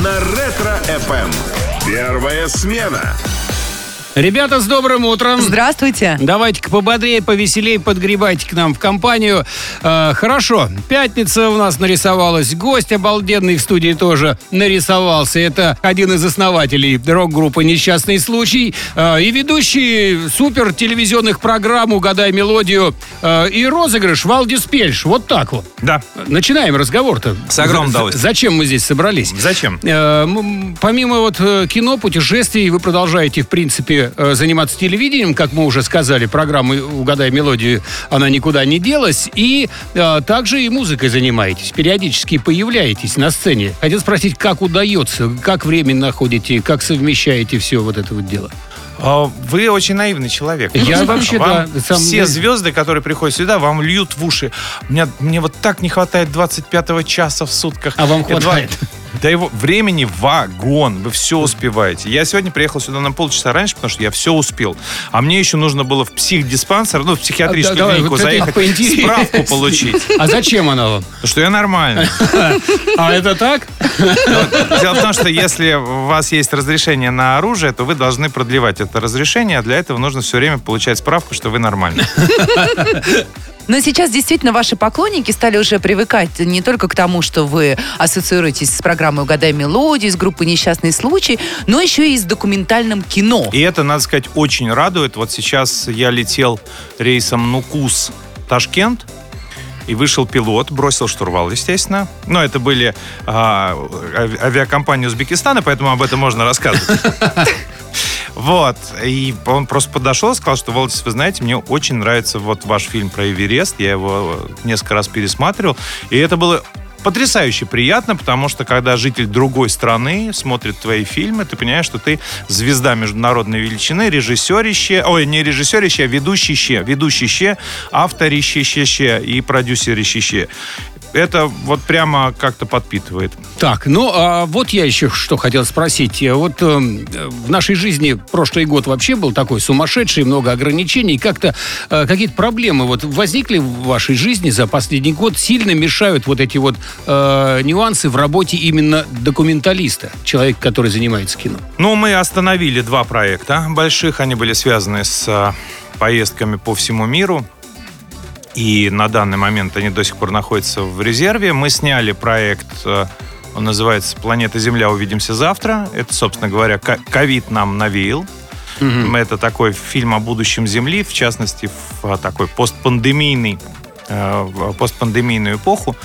на Ретро-ФМ. Первая смена. Ребята, с добрым утром. Здравствуйте. Давайте-ка пободрее, повеселее подгребайте к нам в компанию. Э, хорошо, пятница у нас нарисовалась. Гость обалденный в студии тоже нарисовался. Это один из основателей рок-группы «Несчастный случай» э, и ведущий супер телевизионных программ «Угадай мелодию» э, и розыгрыш Валдис Пельш. Вот так вот. Да. Начинаем разговор-то. С огромным удовольствием. Зачем мы здесь собрались? Зачем? Э, Помимо вот э, кино, путешествий, вы продолжаете, в принципе, э, заниматься телевидением, как мы уже сказали, программы «Угадай мелодию», она никуда не делась, и э, также и музыкой занимаетесь, периодически появляетесь на сцене. Хотел спросить, как удается, как время находите, как совмещаете все вот это вот дело? А, Вы очень наивный человек. Я вообще, вам да, сам- Все звезды, которые приходят сюда, вам льют в уши. Мне, мне вот так не хватает 25 часа в сутках. А вам два- хватает? Да его времени вагон, вы все успеваете. Я сегодня приехал сюда на полчаса раньше, потому что я все успел. А мне еще нужно было в психдиспансер, ну, в психиатрическую А, да, давай, клинику вот заехать, поинтереснее. справку получить. А зачем она вам? Потому что я нормальный. А это так? Дело в том, что если у вас есть разрешение на оружие, то вы должны продлевать это разрешение, а для этого нужно все время получать справку, что вы нормальный. Но сейчас действительно ваши поклонники стали уже привыкать не только к тому, что вы ассоциируетесь с программой «Угадай мелодию», с группой «Несчастный случай», но еще и с документальным кино. И это, надо сказать, очень радует. Вот сейчас я летел рейсом Нукус Ташкент, и вышел пилот, бросил штурвал, естественно. Но это были а, ави- авиакомпании Узбекистана, поэтому об этом можно рассказывать. Вот. И он просто подошел и сказал, что, Валдис, вы знаете, мне очень нравится вот ваш фильм про Эверест. Я его несколько раз пересматривал. И это было потрясающе приятно, потому что когда житель другой страны смотрит твои фильмы, ты понимаешь, что ты звезда международной величины, режиссерище, ой, не режиссерище, а ведущище, ведущище, авторище и продюсерище. Это вот прямо как-то подпитывает. Так, ну а вот я еще что хотел спросить. Э, Вот э, в нашей жизни прошлый год вообще был такой сумасшедший, много ограничений. Как-то э, какие-то проблемы вот возникли в вашей жизни за последний год, сильно мешают вот эти вот э, нюансы в работе именно документалиста, человека, который занимается кино. Ну, мы остановили два проекта больших. Они были связаны с а, поездками по всему миру. И на данный момент они до сих пор находятся в резерве. Мы сняли проект, э, он называется «Планета Земля. Увидимся завтра». Это, собственно говоря, ко- ковид нам навеял. Это такой фильм о будущем Земли, в частности, в а, такой постпандемийный, э, постпандемийную эпоху.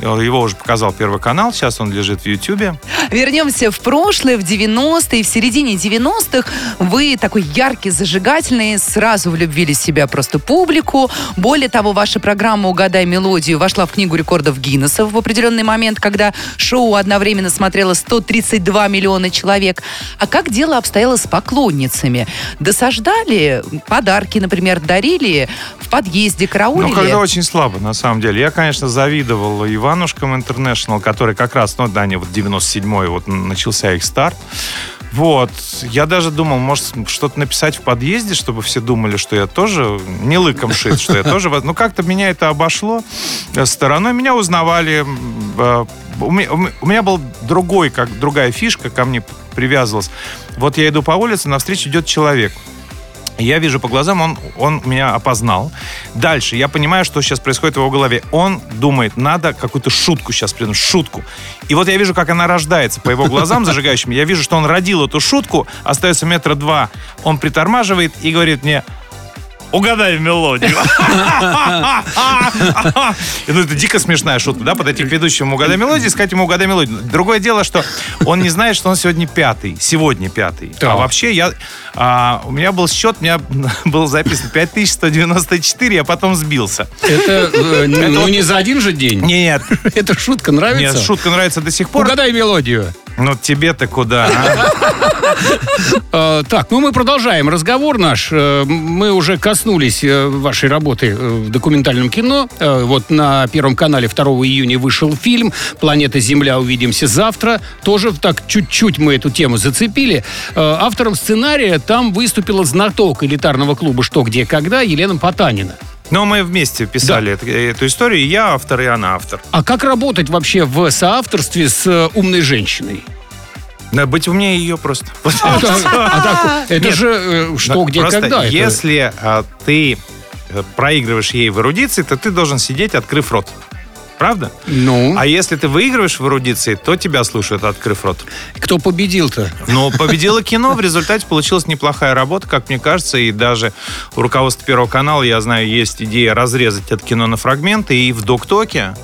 Его уже показал Первый канал, сейчас он лежит в Ютьюбе. Вернемся в прошлое, в 90-е, в середине 90-х. Вы такой яркий, зажигательный, сразу влюбили в себя просто публику. Более того, ваша программа «Угадай мелодию» вошла в книгу рекордов Гиннесса в определенный момент, когда шоу одновременно смотрело 132 миллиона человек. А как дело обстояло с поклонницами? Досаждали? Подарки, например, дарили? В подъезде караулили? Ну, когда очень слабо, на самом деле. Я, конечно, завидовал Иванушкам Интернешнл, который как раз, ну, да, они вот 97-й, вот начался их старт. Вот. Я даже думал, может, что-то написать в подъезде, чтобы все думали, что я тоже не лыком шит, что я тоже... Ну, как-то меня это обошло э, стороной. Меня узнавали. э, У меня, у был другой, как другая фишка ко мне привязывалась. Вот я иду по улице, навстречу идет человек. Я вижу по глазам, он, он меня опознал. Дальше я понимаю, что сейчас происходит в его голове. Он думает, надо какую-то шутку сейчас придумать, шутку. И вот я вижу, как она рождается по его глазам зажигающим. Я вижу, что он родил эту шутку, остается метра два. Он притормаживает и говорит мне, угадай мелодию. Ну, это дико смешная шутка, да, подойти к ведущему угадай мелодию и сказать ему угадай мелодию. Другое дело, что он не знает, что он сегодня пятый. Сегодня пятый. А вообще я... а, у меня был счет, у меня было записано 5194, я потом сбился. Это, э, ну, Это вот- не за один же день. Нет, Эта шутка нравится? нет, шутка нравится до сих пор. Угадай мелодию. Ну, тебе-то куда? а? Э, Так, ну мы продолжаем разговор наш. Э, Мы уже коснулись э, вашей работы в документальном кино. Вот на Первом канале 2 июня вышел фильм «Планета Земля. Увидимся завтра». Тоже так чуть-чуть мы эту тему зацепили. Автором сценария там выступила знаток элитарного клуба «Что, где, когда» Елена Потанина. Но мы вместе писали эту, эту историю, и я автор, и она автор. А как работать вообще в соавторстве с э, умной женщиной? Да, быть умнее ее просто. А а это Нет. же э, что, где, когда? Если а, ты э, проигрываешь ей в эрудиции, то ты должен сидеть, открыв рот. Правда? Ну, А если ты выигрываешь в эрудиции, то тебя слушают, открыв рот. кто победил-то? Но победило кино, в результате получилась неплохая работа, как мне кажется, и даже у руководства Первого канала, я знаю, есть идея разрезать это кино на фрагменты и в доктоке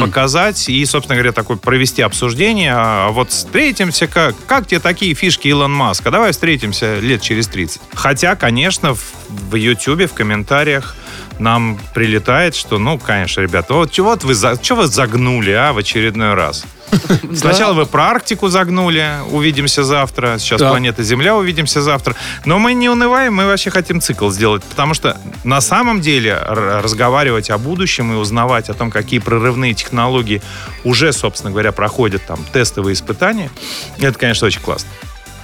показать, и, собственно говоря, такой провести обсуждение. А вот встретимся, как, как тебе такие фишки Илон Маска? Давай встретимся лет через 30. Хотя, конечно, в, в Ютьюбе, в комментариях нам прилетает, что, ну, конечно, ребята, вот чего вы, за, чего вы загнули, а, в очередной раз? Сначала вы про Арктику загнули, увидимся завтра. Сейчас Так. планета Земля, увидимся завтра. Но мы не унываем, мы вообще хотим цикл сделать. Потому что на самом деле разговаривать о будущем и узнавать о том, какие прорывные технологии уже, собственно говоря, проходят там тестовые испытания, это, конечно, очень классно.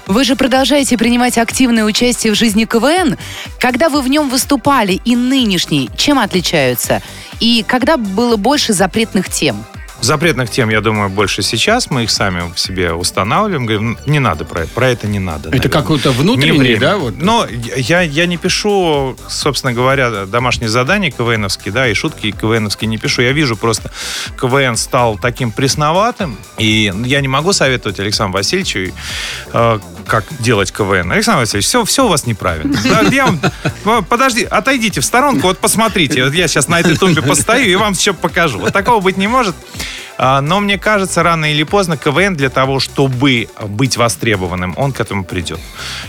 Вы же продолжаете принимать активное участие в жизни КВН. Когда вы в нем выступали и нынешний, чем отличаются? И когда было больше запретных тем? Запретных тем, я думаю, больше сейчас. Мы их сами в себе устанавливаем. Говорим, «Ну, не надо про это, про это не надо. Это какой-то внутренний, да? Вот? Но я, я не пишу, собственно говоря, домашние задания КВНовские, да, и шутки КВНовские не пишу. Я вижу просто, КВН стал таким пресноватым, и я не могу советовать Александру Васильевичу, э, как делать КВН. Александр Васильевич, все, все у вас неправильно. Я вам- подожди, отойдите в сторонку, вот посмотрите. Вот я сейчас на этой тумбе постою и вам все покажу. Вот такого быть не может. А, Но мне кажется, рано или поздно КВН для того, чтобы быть востребованным, он к этому придет.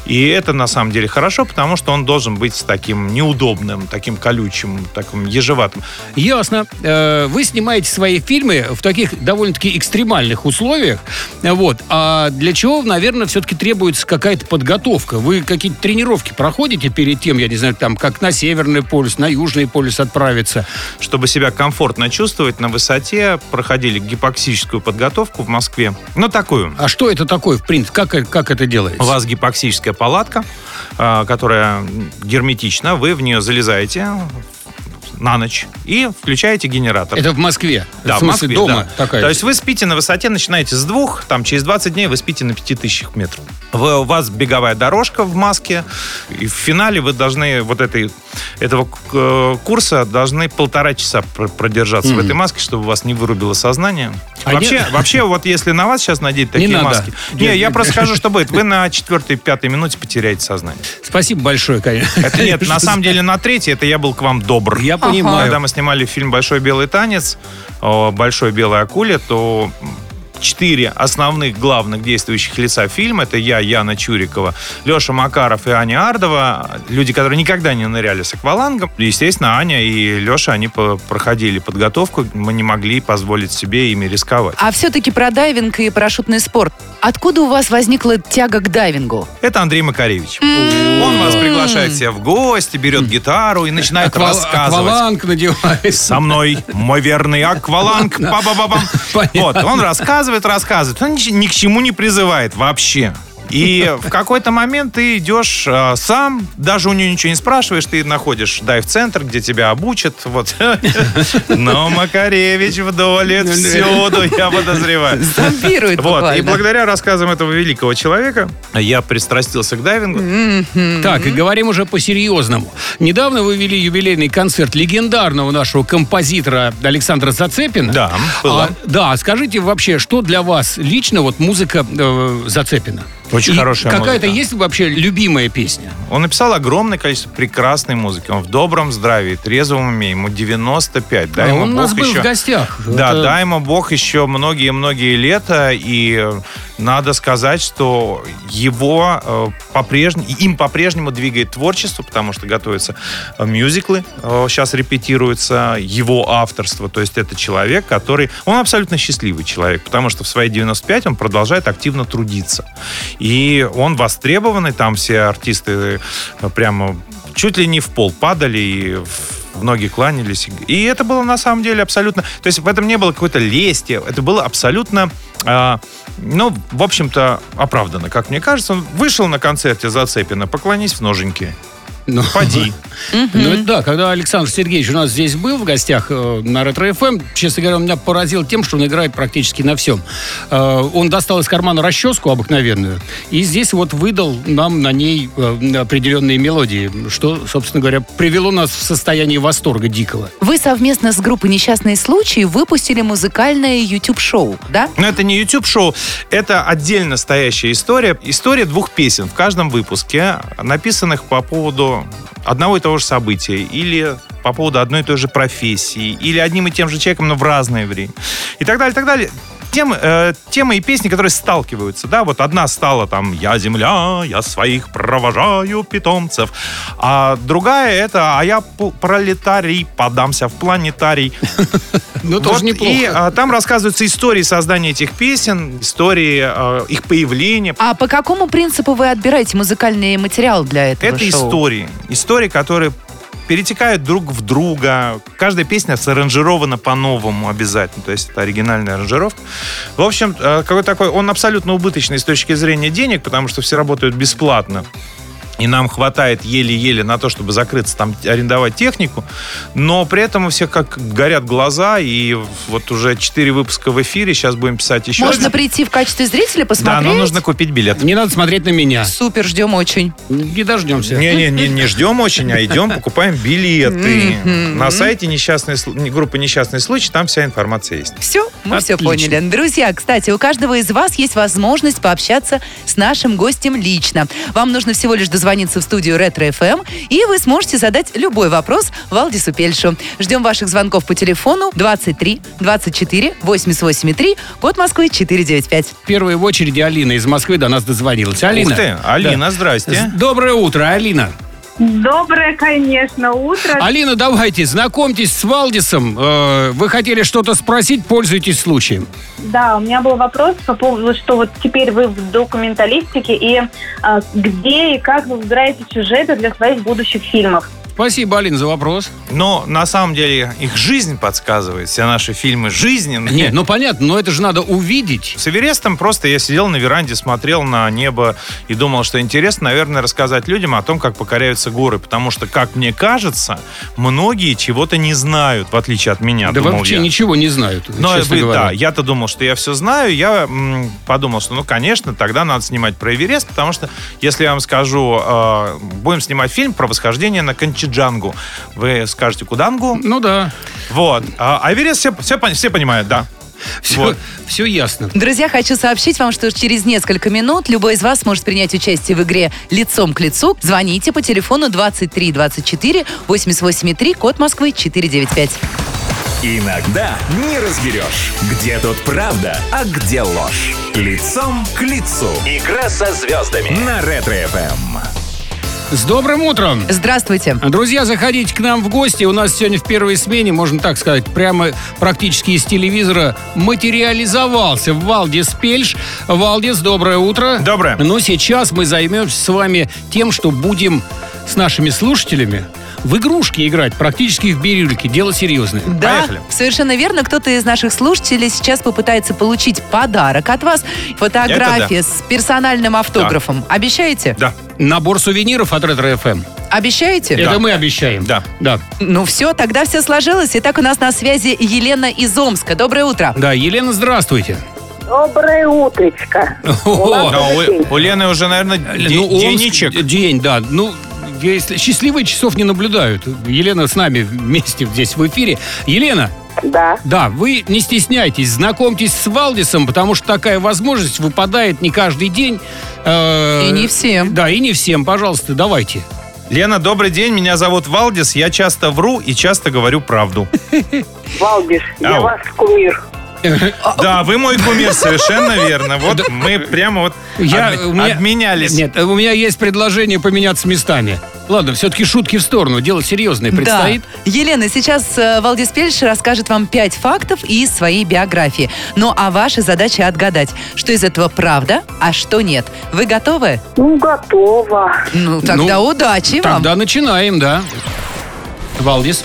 И это на самом деле хорошо, потому что он должен быть таким неудобным, таким колючим, таким ежеватым. Ясно. Э, Вы снимаете свои фильмы в таких довольно-таки экстремальных условиях. Вот. А для чего, наверное, все-таки требуется какая-то подготовка? Вы какие-то тренировки проходите перед тем, я не знаю, там, как на Северный полюс, на Южный полюс отправиться? Чтобы себя комфортно чувствовать на высоте, проходили гипоксическую подготовку в Москве. Ну, такую. А что это такое, в принципе? Как, как это делается? У вас гипоксическая палатка, а, которая герметична. Вы в нее залезаете на ночь и включаете генератор. Это в Москве? Да, в смысле, Москве, дома да. такая? То есть вы спите на высоте, начинаете с двух, там через 20 дней вы спите на 5000 метров. Вы- у вас беговая дорожка в маске, и в финале вы должны вот этой, этого э, курса должны полтора часа пр- продержаться в этой маске, чтобы у вас не вырубило сознание. А вообще, нет- вообще, вот если на вас сейчас надеть Не такие надо. маски... Нет, Не, я нет. просто скажу, что будет. Вы на четвертой-пятой минуте потеряете сознание. Спасибо большое, конечно. Это нет, на самом деле на третьей это я был к вам добр. Я понимаю. Когда мы снимали фильм «Большой белый танец», «Большой белой акуле», то четыре основных главных действующих лица фильма. Это я, Яна Чурикова, Леша Макаров и Аня Ардова. Люди, которые никогда не ныряли с аквалангом. Естественно, Аня и Леша, они проходили подготовку. Мы не могли позволить себе ими рисковать. А все-таки про дайвинг и парашютный спорт. Откуда у вас возникла тяга к дайвингу? Это Андрей Макаревич. Он вас приглашает себя в гости, берет гитару и начинает Аква- рассказывать. Акваланг надевает. Со мной мой верный акваланг. Вот, он рассказывает, рассказывает. Он ни, ни к чему не призывает вообще. И в какой-то момент ты идешь а, сам, даже у него ничего не спрашиваешь, ты находишь дайв-центр, где тебя обучат. Вот. Но Макаревич вдоль всюду, я подозреваю. Зомбирует Вот, и благодаря рассказам этого великого человека я пристрастился к дайвингу. Так, и говорим уже по-серьезному. Недавно вы вели юбилейный концерт легендарного нашего композитора Александра Зацепина. Да, было. А, да, скажите вообще, что для вас лично вот музыка э, Зацепина? Очень И хорошая Какая-то есть вообще любимая песня? Он написал огромное количество прекрасной музыки. Он в добром здравии, трезвом уме. Ему 95. Дай А ему он Бог нас был еще... в гостях. Да, Это- дай ему Бог еще многие-многие лета. И надо сказать, что его э, по-прежнему, им по-прежнему двигает творчество, потому что готовятся э, мюзиклы, э, сейчас репетируется его авторство. То есть это человек, который... Он абсолютно счастливый человек, потому что в свои 95 он продолжает активно трудиться. И он востребованный, там все артисты э, прямо чуть ли не в пол падали и в многие кланялись. И это было на самом деле абсолютно... То есть в этом не было какой-то лести. Это было абсолютно, а, ну, в общем-то, оправданно, как мне кажется. Он вышел на концерте Зацепина, поклонись в ноженьки. Ну, Поди. Ну, это да, когда Александр Сергеевич у нас здесь был в гостях э, на Ретро ФМ, честно говоря, он меня поразил тем, что он играет практически на всем. Э, он достал из кармана расческу обыкновенную, и здесь вот выдал нам на ней э, определенные мелодии, что, собственно говоря, привело нас в состояние восторга дикого. Вы совместно с группой «Несчастные случаи» выпустили музыкальное YouTube-шоу, да? Но это не YouTube-шоу, это отдельно стоящая история. История двух песен в каждом выпуске, написанных по поводу одного и того же события или по поводу одной и той же профессии или одним и тем же человеком, но в разное время. И так далее, так далее. Темы, э, темы и песни, которые сталкиваются, да, вот одна стала там «Я земля, я своих провожаю питомцев», а другая это «А я пролетарий, подамся в планетарий». Ну, тоже неплохо. И а, там рассказываются истории создания этих песен, истории э, их появления. А по какому принципу вы отбираете музыкальный материал для этого Это истории. Истории, которые перетекают друг в друга. Каждая песня саранжирована по-новому обязательно. То есть это оригинальная аранжировка. В общем, э, какой такой, он абсолютно убыточный с точки зрения денег, потому что все работают бесплатно. И нам хватает еле-еле на то, чтобы закрыться, там, арендовать технику. Но при этом у всех как горят глаза. И вот уже 4 выпуска в эфире. Сейчас будем писать еще. Можно один. прийти в качестве зрителя, Да, посмотреть? но нужно купить билет. Не надо смотреть на меня. Супер, ждем очень. Не дождемся. Не-не, не, не ждем очень, а идем, покупаем билеты. На сайте несчастный, слу- не, группы «Несчастный случай» там вся информация есть. Все, мы все поняли. Друзья, кстати, у каждого из вас есть возможность пообщаться с нашим гостем лично. Вам нужно всего лишь дозвониться в студию Ретро ФМ, и вы сможете задать любой вопрос Валдису Пельшу. Ждем ваших звонков по телефону 23 24 883, код Москвы 495. Первая в очереди Алина из Москвы до нас дозвонилась. Алина. Ух ты, Алина, Да. здрасте. Доброе утро, Алина. Доброе, конечно, утро. Алина, давайте, знакомьтесь с Валдисом. Э, Вы хотели что-то спросить, пользуйтесь случаем. Да, у меня был вопрос по поводу, что вот теперь вы в документалистике, и а, где и как вы выбираете сюжеты для своих будущих фильмов? Спасибо, Алина, за вопрос. Но на самом деле их жизнь подсказывает. Все наши фильмы жизненные. Нет, ну понятно, но это же надо увидеть. С Эверестом просто я сидел на веранде, смотрел на небо и думал, что интересно, наверное, рассказать людям о том, как покоряются горы. Потому что, как мне кажется, многие чего-то не знают, в отличие от меня, Да вообще я. ничего не знают, Но честно вы- да, я-то думал, что я все знаю. Я м, подумал, что, ну, конечно, тогда надо снимать про Эверест, потому что, если я вам скажу, э, будем снимать фильм про восхождение на Канчиджангу, вы скажете Кудангу. Ну да, Вот. А а Эверест все, все, все понимают, да. все, Вот. все ясно. Друзья, хочу сообщить вам, что через несколько минут любой из вас может принять участие в игре «Лицом к лицу». Звоните по телефону 23 24 883, код Москвы 495. Иногда не разберешь, где тут правда, а где ложь. Лицом к лицу. Игра со звездами на Ретро-ФМ. С добрым утром! Здравствуйте. Друзья, заходите к нам в гости. У нас сегодня в первой смене, можно так сказать, прямо практически из телевизора материализовался Валдис Пельш. Валдис, доброе утро. Доброе. Но сейчас мы займемся с вами тем, что будем с нашими слушателями в игрушки играть, практически в бирюльке. Дело серьезное. Да, Поехали. совершенно верно. Кто-то из наших слушателей сейчас попытается получить подарок от вас. Фотография с персональным автографом. Обещаете? Да. Набор сувениров от Ретро ФМ. Обещаете? Это мы обещаем. Да. Да. Ну все, тогда все сложилось. Итак, у нас на связи Елена из Омска. Доброе утро. Да, Елена, здравствуйте. Доброе утречко. О, Да, у, у Лены уже, наверное, де- Ну, Омск- денечек. День, да. Ну, если счастливые часов не наблюдают. Елена с нами вместе здесь в эфире. Елена, Да. да, вы не стесняйтесь, знакомьтесь с Валдисом, потому что такая возможность выпадает не каждый день. Э, И не всем. Да, и не всем. Пожалуйста, давайте. Лена, добрый день. Меня зовут Валдис. Я часто вру и часто говорю правду. Валдиш, Ау. ваш кумир. Да, вы мой кумир, совершенно верно. Вот мы прямо вот Я, обме- у меня- обменялись. Нет, у меня есть предложение поменяться местами. Ладно, все-таки шутки в сторону. Дело серьезное предстоит. Да. Елена, сейчас э, Валдис Пельш расскажет вам пять фактов из своей биографии. Ну, а ваша задача отгадать, что из этого правда, а что нет. Вы готовы? Ну, готово. Ну, тогда Ну, удачи вам. Тогда начинаем, да. Валдис.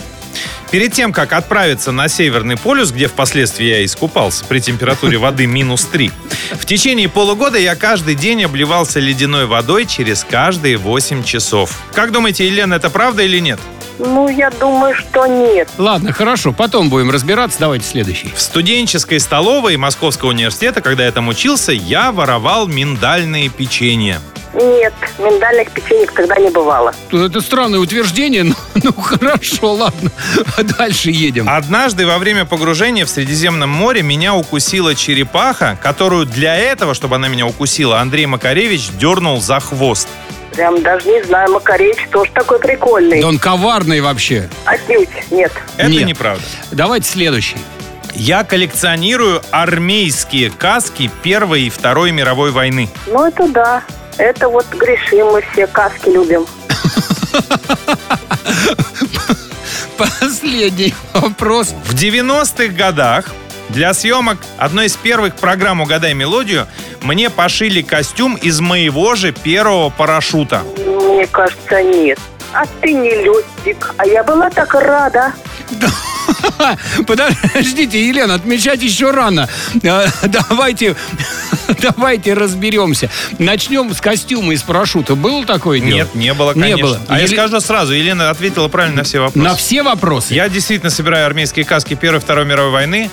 Перед тем, как отправиться на Северный полюс, где впоследствии я искупался при температуре воды минус 3, в течение полугода я каждый день обливался ледяной водой через каждые 8 часов. Как думаете, Елена, это правда или нет? Ну, я думаю, что нет. Ладно, хорошо, потом будем разбираться. Давайте следующий. В студенческой столовой Московского университета, когда я там учился, я воровал миндальные печенья. Нет, миндальных печенек тогда не бывало. Это странное утверждение, но ну хорошо, ладно. Дальше едем. Однажды во время погружения в Средиземном море меня укусила черепаха, которую для этого, чтобы она меня укусила, Андрей Макаревич дернул за хвост. Прям даже не знаю, Макаревич тоже такой прикольный. Да он коварный вообще. Отнюдь, нет. Это Нет. неправда. Давайте следующий. Я коллекционирую армейские каски Первой и Второй мировой войны. Ну, это да. Это вот грешим, мы все каски любим. Последний вопрос. В 90-х годах для съемок одной из первых программ «Угадай мелодию» мне пошили костюм из моего же первого парашюта. Мне кажется, нет. А ты не летчик. А я была так рада. Подождите, Елена, отмечать еще рано. Э, Давайте, давайте разберемся. Начнем с костюма из парашюта. Было такое дело? Нет, не было, Не конечно. было. А я Еле- скажу сразу, Елена ответила правильно на все вопросы. На все вопросы? Я действительно собираю армейские каски Первой и Второй мировой войны.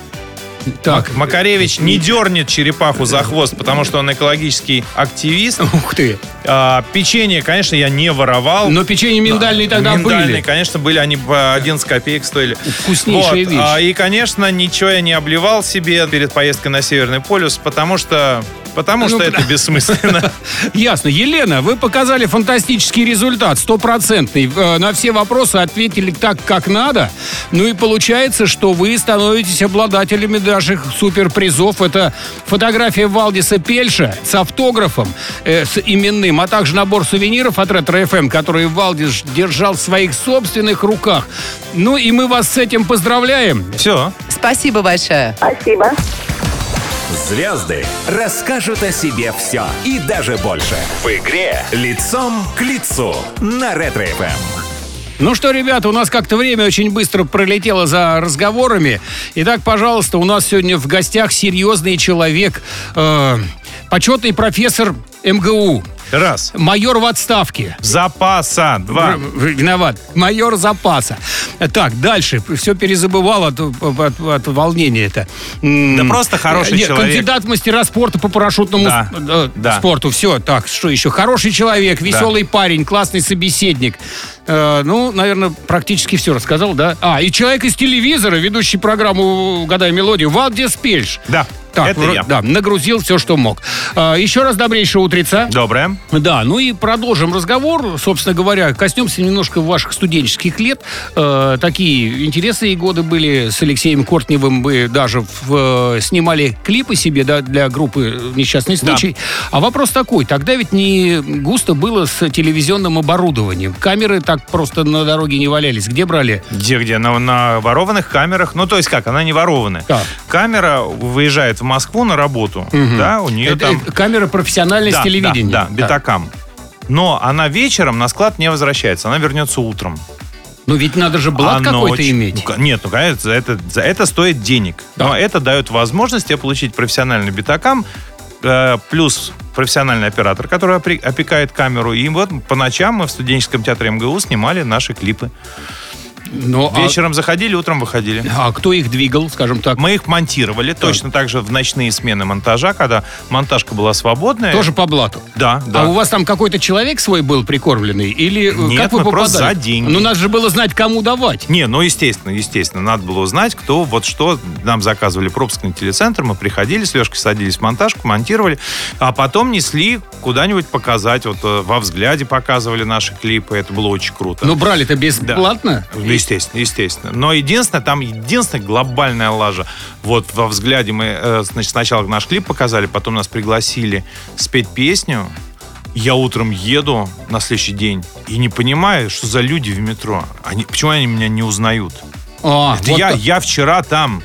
Так, Макаревич не дернет черепаху за хвост, потому что он экологический активист. ух ты. А, печенье, конечно, я не воровал. Но печенье миндальные тогда Миндальные, были. конечно, были, они по 11 копеек стоили. Вкуснейшая Вот, вещь. а, и, конечно, ничего я не обливал себе перед поездкой на Северный полюс, потому что, потому Ну, что это бессмысленно. Ясно. Елена, вы показали фантастический результат, стопроцентный. Э, На все вопросы ответили так, как надо. Ну и получается, что вы становитесь обладателями наших суперпризов. Это фотография Валдиса Пельша с автографом, э, с именным, а также набор сувениров от Ретро ФМ, которые Валдис держал в своих собственных руках. Ну и мы вас с этим поздравляем. Все. Спасибо большое. Спасибо. Звезды расскажут о себе все и даже больше. В игре «Лицом к лицу» на Ретро-ФМ. Ну что, ребята, у нас как-то время очень быстро пролетело за разговорами. Итак, пожалуйста, у нас сегодня в гостях серьезный человек, э, почетный профессор МГУ, Раз. майор в отставке. Запаса. Два. Виноват. Майор запаса. Так, дальше. Все перезабывал от, от- от волнения это. Да просто хороший нет, человек. Кандидат в мастера спорта по парашютному Да, э, да. спорту. Все, так, что еще? Хороший человек, веселый парень, классный собеседник. Э, ну, наверное, практически все рассказал, да? А, и человек из телевизора, ведущий программу «Угадай мелодию», Валдис Пельш. Да. Так, это я. да, нагрузил все, что мог. А, еще раз добрейшего утреца. Доброе. Да, ну и продолжим разговор. Собственно говоря, коснемся немножко ваших студенческих лет. Э, такие интересные годы были с Алексеем Кортневым. Вы даже в, э, снимали клипы себе да, для группы «Несчастный Да. случай». А вопрос такой. Тогда ведь не густо было с телевизионным оборудованием. Камеры так просто на дороге не валялись. Где брали? Где-где? На, на ворованных камерах. Ну, то есть как? Она не ворованная. Так. Камера выезжает в Москву на работу. Да, у нее Это, там... камера профессиональной с телевидения. Да, да, бетакам. Но она вечером на склад не возвращается. Она вернется утром. Но ведь надо же блат А какой-то иметь. Ну, нет, ну, конечно, за это, за это стоит денег. Да. Но это дает возможность тебе получить профессиональный битакам, э, плюс профессиональный оператор, который опекает камеру. И вот по ночам мы в студенческом театре МГУ снимали наши клипы. Но, а- Вечером заходили, утром выходили. а кто их двигал, скажем так? Мы их монтировали точно так же в ночные смены монтажа, когда монтажка была свободная. Тоже по блату. Да, да. А у вас там какой-то человек свой был прикормленный? Или э, Нет, как вы мы просто попадали? за деньги. Ну, надо же было знать, кому давать. Не, ну, естественно, естественно. Надо было узнать, кто, вот что. Нам заказывали пропускный телецентр, мы приходили, с Лешкой садились в монтажку, монтировали, а потом несли куда-нибудь показать. Вот э, во взгляде показывали наши клипы, это было очень круто. Но брали-то бесплатно? Ну, Естественно, естественно. Но единственное, там единственная глобальная лажа. Вот во взгляде мы, э, значит, сначала наш клип показали, потом нас пригласили спеть песню. Я утром еду на следующий день и не понимаю, что за люди в метро. Они, почему они меня не узнают? А, Это вот я, так. я вчера там,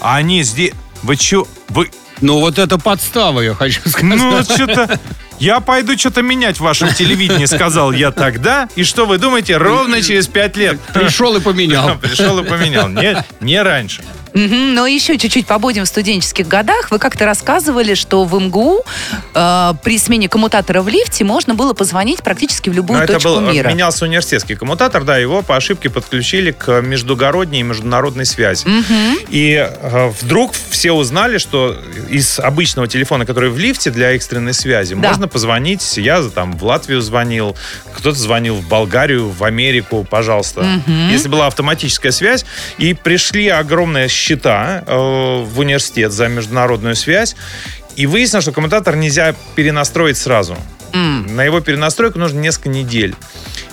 а они здесь... Вы чё? Вы... Ну, вот это подстава, я хочу сказать. Ну, что-то... я пойду что-то менять в вашем телевидении, сказал я тогда. И что вы думаете, ровно через пять лет. Пришел и поменял. Пришел и поменял. Не, не раньше. Мгм, но еще чуть-чуть побудем в студенческих годах. Вы как-то рассказывали, что в МГУ э, при смене коммутатора в лифте можно было позвонить практически в любую Но это точку был, мира. менялся университетский коммутатор, да, его по ошибке подключили к междугородней и международной связи. И э, вдруг все узнали, что из обычного телефона, который в лифте для экстренной связи, Да. можно позвонить. Я там в Латвию звонил, кто-то звонил в Болгарию, в Америку, пожалуйста. Если была автоматическая связь, и пришли огромные счета э, в университет за международную связь, и выяснилось, что коммутатор нельзя перенастроить сразу. На его перенастройку нужно несколько недель.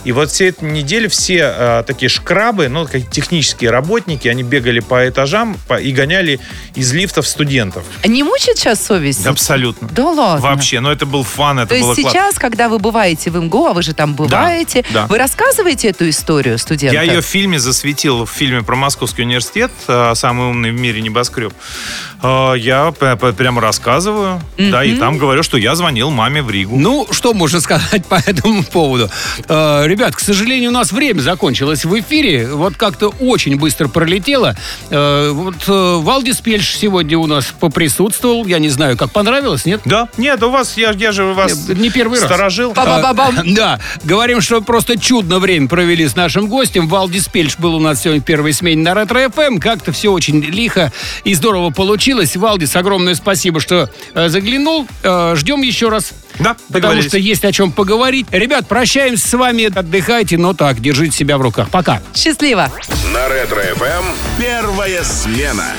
И вот все эти недели все э, такие шкрабы, ну, как технические работники, они бегали по этажам по- и гоняли из лифтов студентов. Не мучает сейчас совесть? Абсолютно. Да ладно. Вообще, ну это был фан, это То было есть классно. сейчас, когда вы бываете в МГУ, а вы же там бываете, да. вы рассказываете эту историю студентам? Я ее в фильме засветил, в фильме про Московский университет, э, самый умный в мире небоскреб. Э, Я прямо рассказываю, да, и там говорю, что я звонил маме в Ригу. Ну, что можно сказать по этому поводу? Ребят, к сожалению, у нас время закончилось в эфире. Вот как-то очень быстро пролетело. Э, вот э, Валдис Пельш сегодня у нас поприсутствовал. Я не знаю, как понравилось, нет? Да? Нет, у вас, я, я же вас Э, не первый раз. сторожил. А, Да, говорим, что просто чудно время провели с нашим гостем. Валдис Пельш был у нас сегодня в первой смене на Ретро ФМ. Как-то все очень лихо и здорово получилось. Валдис, огромное спасибо, что э, заглянул. Э, ждем еще раз. Да, Потому что есть о чем поговорить. Ребят, прощаемся с вами. Отдыхайте, но так, держите себя в руках. Пока. Счастливо! На Ретро ФМ первая смена.